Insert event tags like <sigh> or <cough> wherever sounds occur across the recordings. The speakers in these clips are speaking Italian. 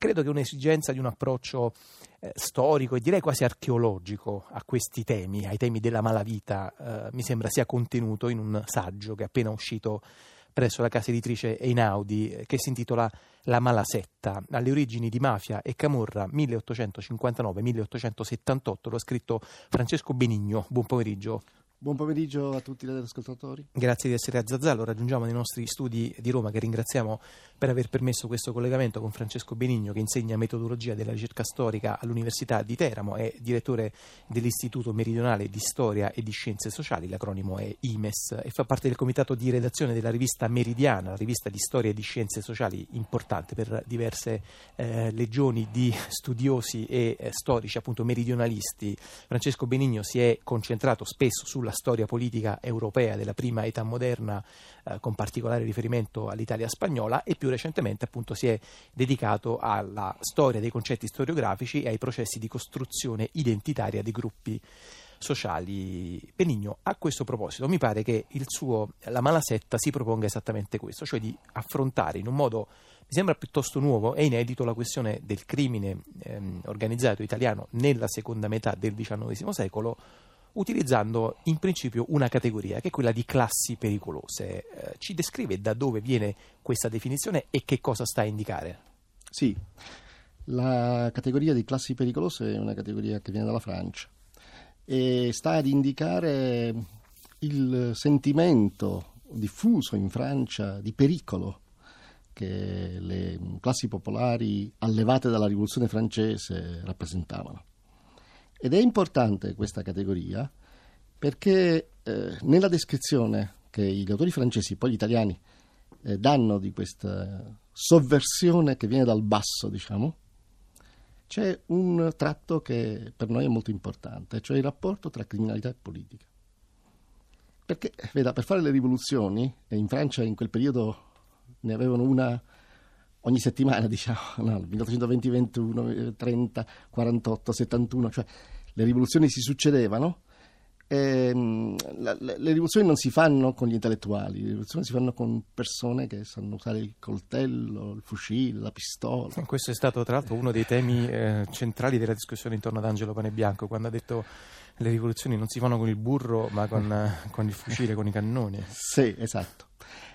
credo che un'esigenza di un approccio eh, storico e direi quasi archeologico a questi temi, ai temi della malavita, eh, mi sembra sia contenuto in un saggio che è appena uscito presso la casa editrice Einaudi eh, che si intitola La Malasetta, alle origini di mafia e camorra 1859-1878, lo ha scritto Francesco Benigno. Buon pomeriggio. Buon pomeriggio a tutti gli ascoltatori. Grazie di essere a Zazzallo. Raggiungiamo nei nostri studi di Roma, che ringraziamo per aver permesso questo collegamento con Francesco Benigno, che insegna metodologia della ricerca storica all'Università di Teramo, è direttore dell'Istituto Meridionale di Storia e di Scienze Sociali, l'acronimo è IMES, e fa parte del comitato di redazione della rivista Meridiana, la rivista di storia e di scienze sociali importante per diverse eh, legioni di studiosi e eh, storici, appunto meridionalisti. Francesco Benigno si è concentrato spesso sulla sulla storia politica europea della prima età moderna, eh, con particolare riferimento all'Italia spagnola, e più recentemente appunto si è dedicato alla storia dei concetti storiografici e ai processi di costruzione identitaria di gruppi sociali. Benigno, a questo proposito, mi pare che suo, la Malasetta si proponga esattamente questo, cioè di affrontare in un modo, mi sembra piuttosto nuovo e inedito, la questione del crimine ehm, organizzato italiano nella seconda metà del XIX secolo utilizzando in principio una categoria che è quella di classi pericolose. Eh, ci descrive da dove viene questa definizione e che cosa sta a indicare? Sì, la categoria di classi pericolose è una categoria che viene dalla Francia e sta ad indicare il sentimento diffuso in Francia di pericolo che le classi popolari allevate dalla rivoluzione francese rappresentavano. Ed è importante questa categoria perché eh, nella descrizione che gli autori francesi, poi gli italiani, eh, danno di questa sovversione che viene dal basso, diciamo, c'è un tratto che per noi è molto importante, cioè il rapporto tra criminalità e politica. Perché, veda, per fare le rivoluzioni, e in Francia in quel periodo ne avevano una ogni settimana, <laughs> diciamo, no, 1820, 21, 30, 48, 71, cioè le rivoluzioni si succedevano. Ehm, la, le, le rivoluzioni non si fanno con gli intellettuali, le rivoluzioni si fanno con persone che sanno usare il coltello, il fucile, la pistola. Questo è stato tra l'altro uno dei temi eh, centrali della discussione intorno ad Angelo Panebianco, quando ha detto le rivoluzioni non si fanno con il burro ma con, eh, con il fucile, con i cannoni. Sì, esatto.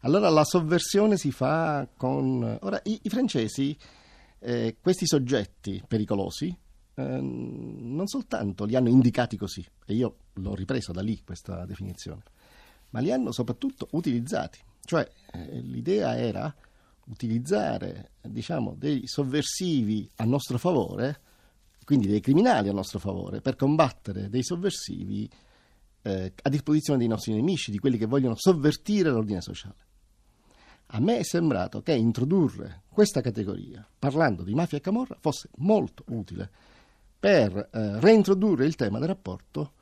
Allora la sovversione si fa con... Ora, i, i francesi, eh, questi soggetti pericolosi, eh, non soltanto li hanno indicati così, e io l'ho ripresa da lì questa definizione, ma li hanno soprattutto utilizzati. Cioè eh, l'idea era utilizzare diciamo, dei sovversivi a nostro favore, quindi dei criminali a nostro favore, per combattere dei sovversivi eh, a disposizione dei nostri nemici, di quelli che vogliono sovvertire l'ordine sociale. A me è sembrato che introdurre questa categoria, parlando di mafia e camorra, fosse molto utile per eh, reintrodurre il tema del rapporto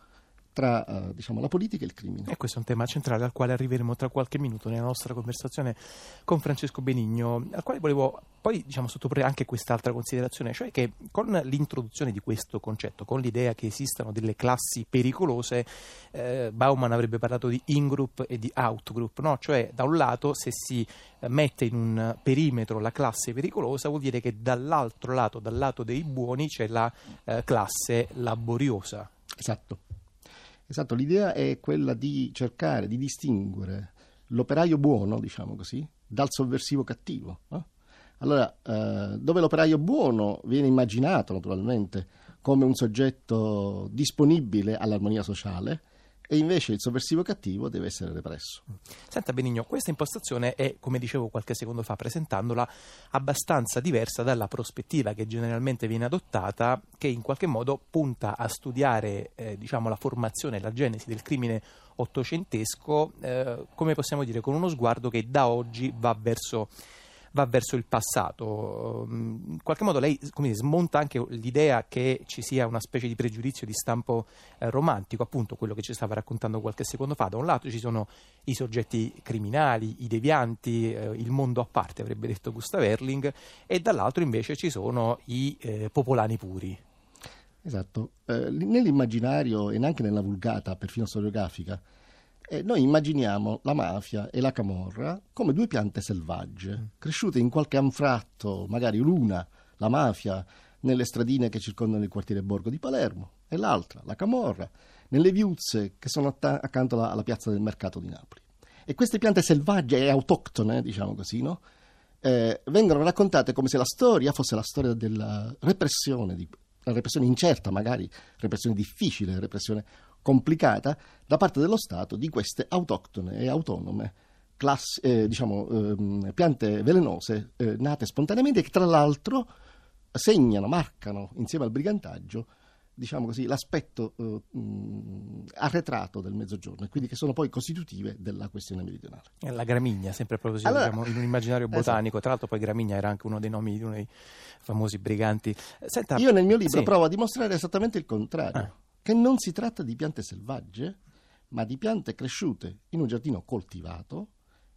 tra uh, diciamo, la politica e il crimine. E questo è un tema centrale al quale arriveremo tra qualche minuto nella nostra conversazione con Francesco Benigno, al quale volevo poi diciamo, sottoporre anche quest'altra considerazione, cioè che con l'introduzione di questo concetto, con l'idea che esistano delle classi pericolose, eh, Bauman avrebbe parlato di in-group e di out-group, no? cioè da un lato se si eh, mette in un perimetro la classe pericolosa vuol dire che dall'altro lato, dal lato dei buoni, c'è la eh, classe laboriosa. Esatto. Esatto, l'idea è quella di cercare di distinguere l'operaio buono, diciamo così, dal sovversivo cattivo. No? Allora, eh, dove l'operaio buono viene immaginato naturalmente come un soggetto disponibile all'armonia sociale, e invece il sovversivo cattivo deve essere represso. Senta Benigno, questa impostazione è, come dicevo qualche secondo fa presentandola, abbastanza diversa dalla prospettiva che generalmente viene adottata, che in qualche modo punta a studiare eh, diciamo, la formazione e la genesi del crimine ottocentesco, eh, come possiamo dire, con uno sguardo che da oggi va verso va verso il passato. In qualche modo lei dire, smonta anche l'idea che ci sia una specie di pregiudizio di stampo eh, romantico, appunto quello che ci stava raccontando qualche secondo fa. Da un lato ci sono i soggetti criminali, i devianti, eh, il mondo a parte, avrebbe detto Gustav Erling, e dall'altro invece ci sono i eh, popolani puri. Esatto, eh, nell'immaginario e neanche nella vulgata, perfino storiografica, e noi immaginiamo la mafia e la camorra come due piante selvagge, mm. cresciute in qualche anfratto, magari l'una la mafia nelle stradine che circondano il quartiere Borgo di Palermo e l'altra, la Camorra, nelle viuzze che sono att- accanto alla, alla, piazza del mercato di Napoli. E queste piante selvagge e autoctone, diciamo così, no? eh, vengono raccontate come se la storia fosse la storia della repressione, di, la repressione incerta magari, repressione difficile, repressione complicata da parte dello Stato di queste autoctone e autonome classi, eh, diciamo, eh, piante velenose eh, nate spontaneamente che tra l'altro segnano, marcano insieme al brigantaggio diciamo così, l'aspetto eh, mh, arretrato del mezzogiorno e quindi che sono poi costitutive della questione meridionale. La gramigna, sempre proprio allora, diciamo, in un immaginario esatto. botanico, esatto. tra l'altro poi gramigna era anche uno dei nomi di uno dei famosi briganti. Senta, Io nel mio libro sì. provo a dimostrare esattamente il contrario, ah. Che non si tratta di piante selvagge, ma di piante cresciute in un giardino coltivato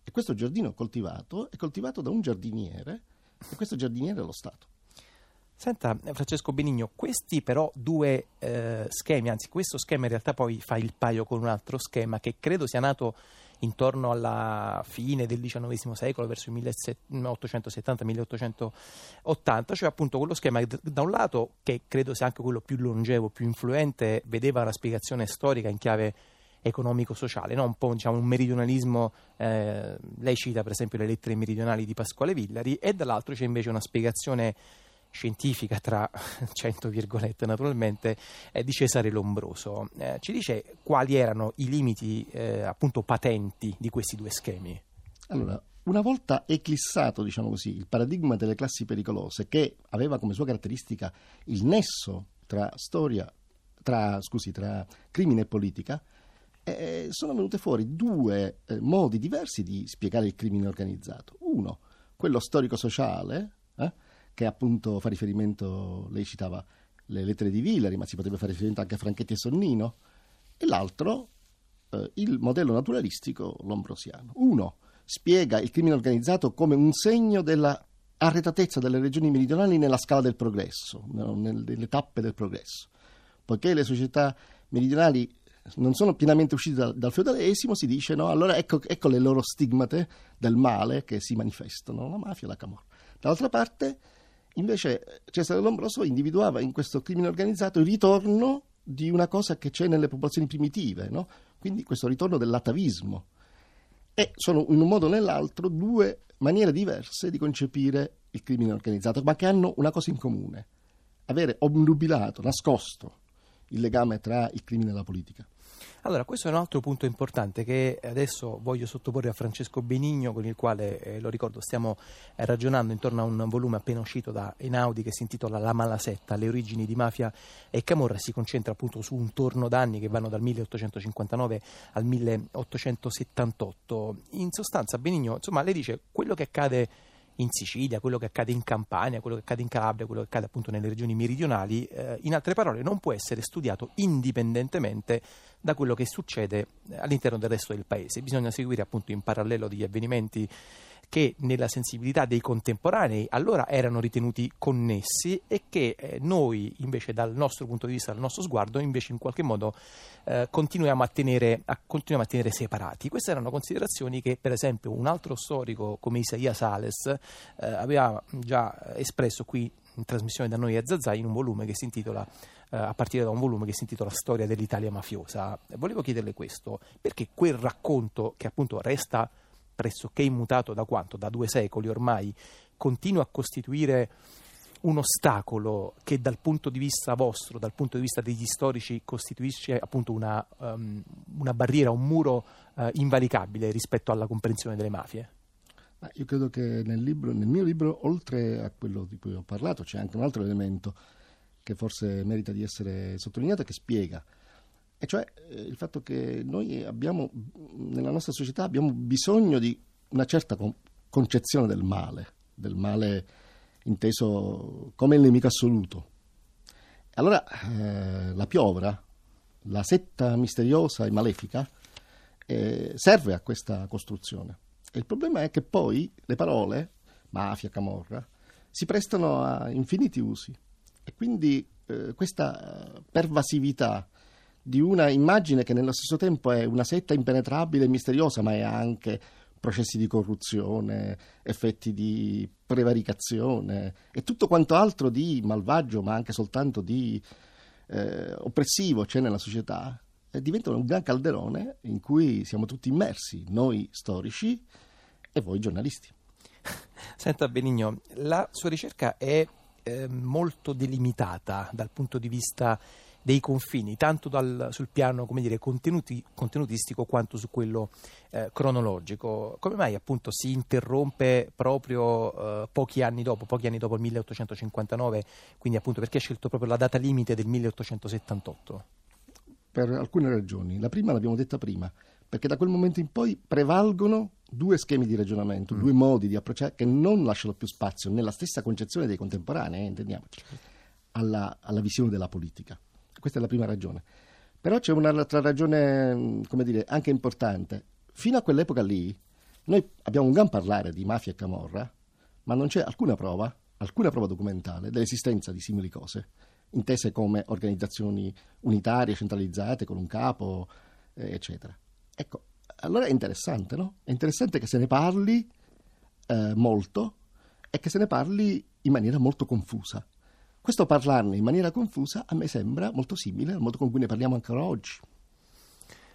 e questo giardino coltivato è coltivato da un giardiniere e questo giardiniere è lo Stato. Senta, Francesco Benigno, questi però due eh, schemi, anzi questo schema in realtà poi fa il paio con un altro schema che credo sia nato intorno alla fine del XIX secolo, verso il 1870-1880, cioè appunto quello schema che da un lato, che credo sia anche quello più longevo, più influente, vedeva la spiegazione storica in chiave economico-sociale, no? un po' diciamo, un meridionalismo, eh, lei cita per esempio le lettere meridionali di Pasquale Villari, e dall'altro c'è invece una spiegazione scientifica tra <laughs> 100 virgolette naturalmente eh, di Cesare Lombroso. Eh, ci dice quali erano i limiti eh, appunto patenti di questi due schemi? Allora, una volta eclissato, diciamo così, il paradigma delle classi pericolose che aveva come sua caratteristica il nesso tra storia, tra, scusi, tra crimine e politica, eh, sono venute fuori due eh, modi diversi di spiegare il crimine organizzato. Uno, quello storico-sociale, eh, che appunto fa riferimento, lei citava le lettere di Villari, ma si potrebbe fare riferimento anche a Franchetti e Sonnino, e l'altro eh, il modello naturalistico lombrosiano. Uno spiega il crimine organizzato come un segno della arretratezza delle regioni meridionali nella scala del progresso, nelle tappe del progresso. Poiché le società meridionali non sono pienamente uscite dal, dal feudalesimo, si dice no, allora ecco, ecco, le loro stigmate del male che si manifestano, la mafia e la camorra. Dall'altra parte, Invece Cesare Lombroso individuava in questo crimine organizzato il ritorno di una cosa che c'è nelle popolazioni primitive, no? quindi questo ritorno dell'atavismo. E sono in un modo o nell'altro due maniere diverse di concepire il crimine organizzato, ma che hanno una cosa in comune, avere obnubilato, nascosto il legame tra il crimine e la politica. Allora, questo è un altro punto importante che adesso voglio sottoporre a Francesco Benigno, con il quale, eh, lo ricordo, stiamo eh, ragionando intorno a un volume appena uscito da Einaudi che si intitola La malasetta, le origini di mafia e camorra, si concentra appunto su un torno d'anni che vanno dal 1859 al 1878. In sostanza, Benigno, insomma, lei dice quello che accade in Sicilia, quello che accade in Campania, quello che accade in Calabria, quello che accade appunto nelle regioni meridionali, eh, in altre parole non può essere studiato indipendentemente da quello che succede all'interno del resto del paese. Bisogna seguire appunto in parallelo degli avvenimenti che nella sensibilità dei contemporanei allora erano ritenuti connessi e che eh, noi invece dal nostro punto di vista, dal nostro sguardo, invece in qualche modo eh, continuiamo, a tenere, a, continuiamo, a tenere, separati. Queste erano considerazioni che per esempio un altro storico come Isaia Sales eh, aveva già espresso qui in trasmissione da noi a Zazà in un volume che si intitola eh, a partire da un volume che si intitola Storia dell'Italia mafiosa. Volevo chiederle questo, perché quel racconto che appunto resta pressoché immutato da quanto? Da due secoli ormai, continua a costituire un ostacolo che dal punto di vista vostro, dal punto di vista degli storici, costituisce appunto una, um, una barriera, un muro uh, invalicabile rispetto alla comprensione delle mafie? Ma io credo che nel, libro, nel mio libro, oltre a quello di cui ho parlato, c'è anche un altro elemento che forse merita di essere sottolineato e che spiega e cioè eh, il fatto che noi abbiamo, nella nostra società abbiamo bisogno di una certa con- concezione del male, del male inteso come il nemico assoluto. Allora eh, la piovra, la setta misteriosa e malefica, eh, serve a questa costruzione. E il problema è che poi le parole, mafia, camorra, si prestano a infiniti usi. E quindi eh, questa pervasività di una immagine che nello stesso tempo è una setta impenetrabile e misteriosa, ma è anche processi di corruzione, effetti di prevaricazione e tutto quanto altro di malvagio, ma anche soltanto di eh, oppressivo c'è nella società, eh, diventa un gran calderone in cui siamo tutti immersi, noi storici e voi giornalisti. <laughs> Senta Benigno, la sua ricerca è eh, molto delimitata dal punto di vista dei confini, tanto dal, sul piano dire, contenuti, contenutistico quanto su quello eh, cronologico. Come mai appunto si interrompe proprio eh, pochi anni dopo, pochi anni dopo il 1859, quindi appunto perché ha scelto proprio la data limite del 1878? Per alcune ragioni. La prima l'abbiamo detta prima, perché da quel momento in poi prevalgono due schemi di ragionamento, mm. due modi di approcciare che non lasciano più spazio nella stessa concezione dei contemporanei, eh, intendiamoci, alla, alla visione della politica. Questa è la prima ragione. Però c'è un'altra ragione, come dire, anche importante. Fino a quell'epoca lì, noi abbiamo un gran parlare di mafia e camorra, ma non c'è alcuna prova, alcuna prova documentale dell'esistenza di simili cose, intese come organizzazioni unitarie, centralizzate, con un capo, eh, eccetera. Ecco, allora è interessante, no? È interessante che se ne parli eh, molto e che se ne parli in maniera molto confusa. Questo parlarne in maniera confusa a me sembra molto simile al modo con cui ne parliamo ancora oggi.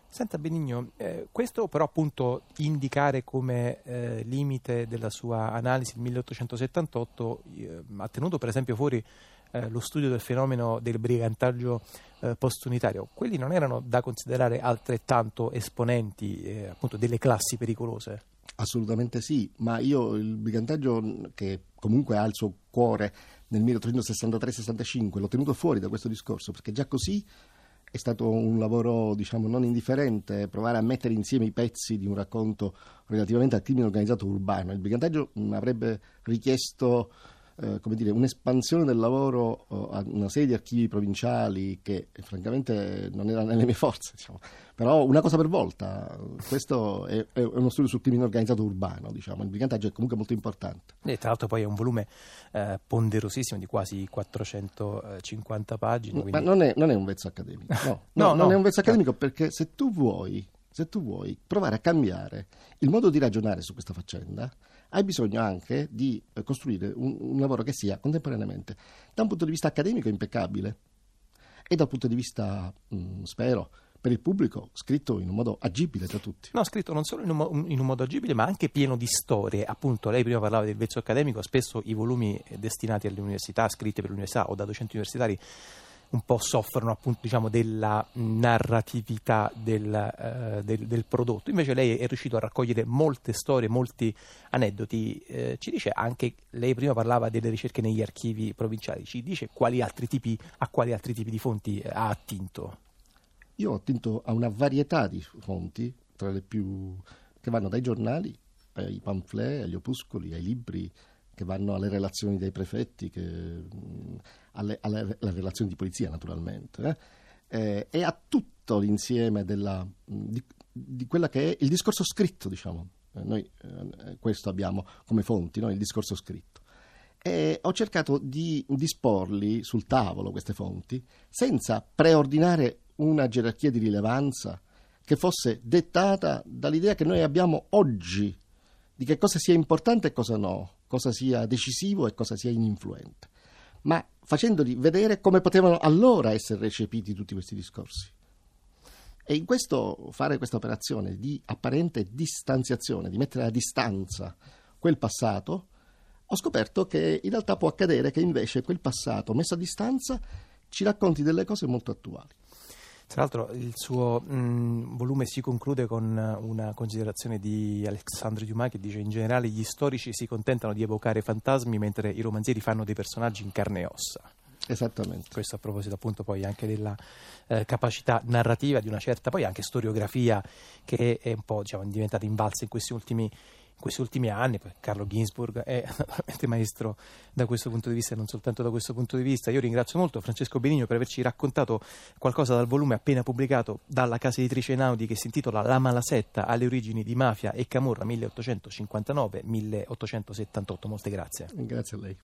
Senta Benigno, eh, questo però appunto indicare come eh, limite della sua analisi il 1878 eh, ha tenuto per esempio fuori eh, lo studio del fenomeno del brigantaggio eh, postunitario. Quelli non erano da considerare altrettanto esponenti eh, appunto delle classi pericolose? Assolutamente sì, ma io il brigantaggio che comunque ha il suo cuore nel 1863-65 l'ho tenuto fuori da questo discorso perché già così è stato un lavoro diciamo non indifferente provare a mettere insieme i pezzi di un racconto relativamente al crimine organizzato urbano. Il brigantaggio avrebbe richiesto eh, come dire, un'espansione del lavoro oh, a una serie di archivi provinciali che eh, francamente non era nelle mie forze, diciamo. però una cosa per volta, questo è, è, uno studio sul crimine organizzato urbano, diciamo. il brigantaggio è comunque molto importante. E tra l'altro poi è un volume eh, ponderosissimo di quasi 450 pagine. Quindi... Ma non è, non è, un vezzo accademico, no, <laughs> no, no non no, è un vezzo accademico perché se tu vuoi se tu vuoi provare a cambiare il modo di ragionare su questa faccenda, hai bisogno anche di eh, costruire un, un lavoro che sia contemporaneamente, da un punto di vista accademico, impeccabile e dal punto di vista, mh, mm, spero, per il pubblico, scritto in un modo agibile da tutti. No, scritto non solo in un, in un, modo agibile, ma anche pieno di storie. Appunto, lei prima parlava del vezzo accademico, spesso i volumi destinati alle università, scritti per l'università o da docenti universitari, un po' soffrono appunto diciamo, della narratività del, eh, del, del, prodotto. Invece lei è riuscito a raccogliere molte storie, molti aneddoti. Eh, ci dice anche, lei prima parlava delle ricerche negli archivi provinciali, ci dice quali tipi, a quali altri tipi di fonti eh, ha attinto? Io ho attinto a una varietà di fonti, tra le più che vanno dai giornali ai pamphlet, agli opuscoli, ai libri, che vanno alle relazioni dei prefetti, che, alle, alle, alle, relazioni di polizia naturalmente, eh? Eh, e a tutto l'insieme della, di, di quella che è il discorso scritto, diciamo. Eh, noi eh, questo abbiamo come fonti, no? il discorso scritto. E ho cercato di disporli sul tavolo queste fonti senza preordinare una gerarchia di rilevanza che fosse dettata dall'idea che noi abbiamo oggi di che cosa sia importante e cosa no, cosa sia decisivo e cosa sia ininfluente, ma facendoli vedere come potevano allora essere recepiti tutti questi discorsi. E in questo fare questa operazione di apparente distanziazione, di mettere a distanza quel passato, ho scoperto che in realtà può accadere che invece quel passato messo a distanza ci racconti delle cose molto attuali. Tra l'altro il suo mh, mm, volume si conclude con una considerazione di Alexandre Dumas che dice in generale gli storici si contentano di evocare fantasmi mentre i romanzieri fanno dei personaggi in carne e ossa. Esattamente. Questo a proposito appunto poi anche della eh, capacità narrativa di una certa poi anche storiografia che è un po' diciamo, diventata invalsa in questi ultimi in questi ultimi anni, Carlo Ginsburg è <laughs> naturalmente maestro da questo punto di vista e non soltanto da questo punto di vista. Io ringrazio molto Francesco Benigno per averci raccontato qualcosa dal volume appena pubblicato dalla casa editrice Naudi che si intitola La malasetta alle origini di mafia e camorra 1859-1878. Molte grazie. Grazie a lei.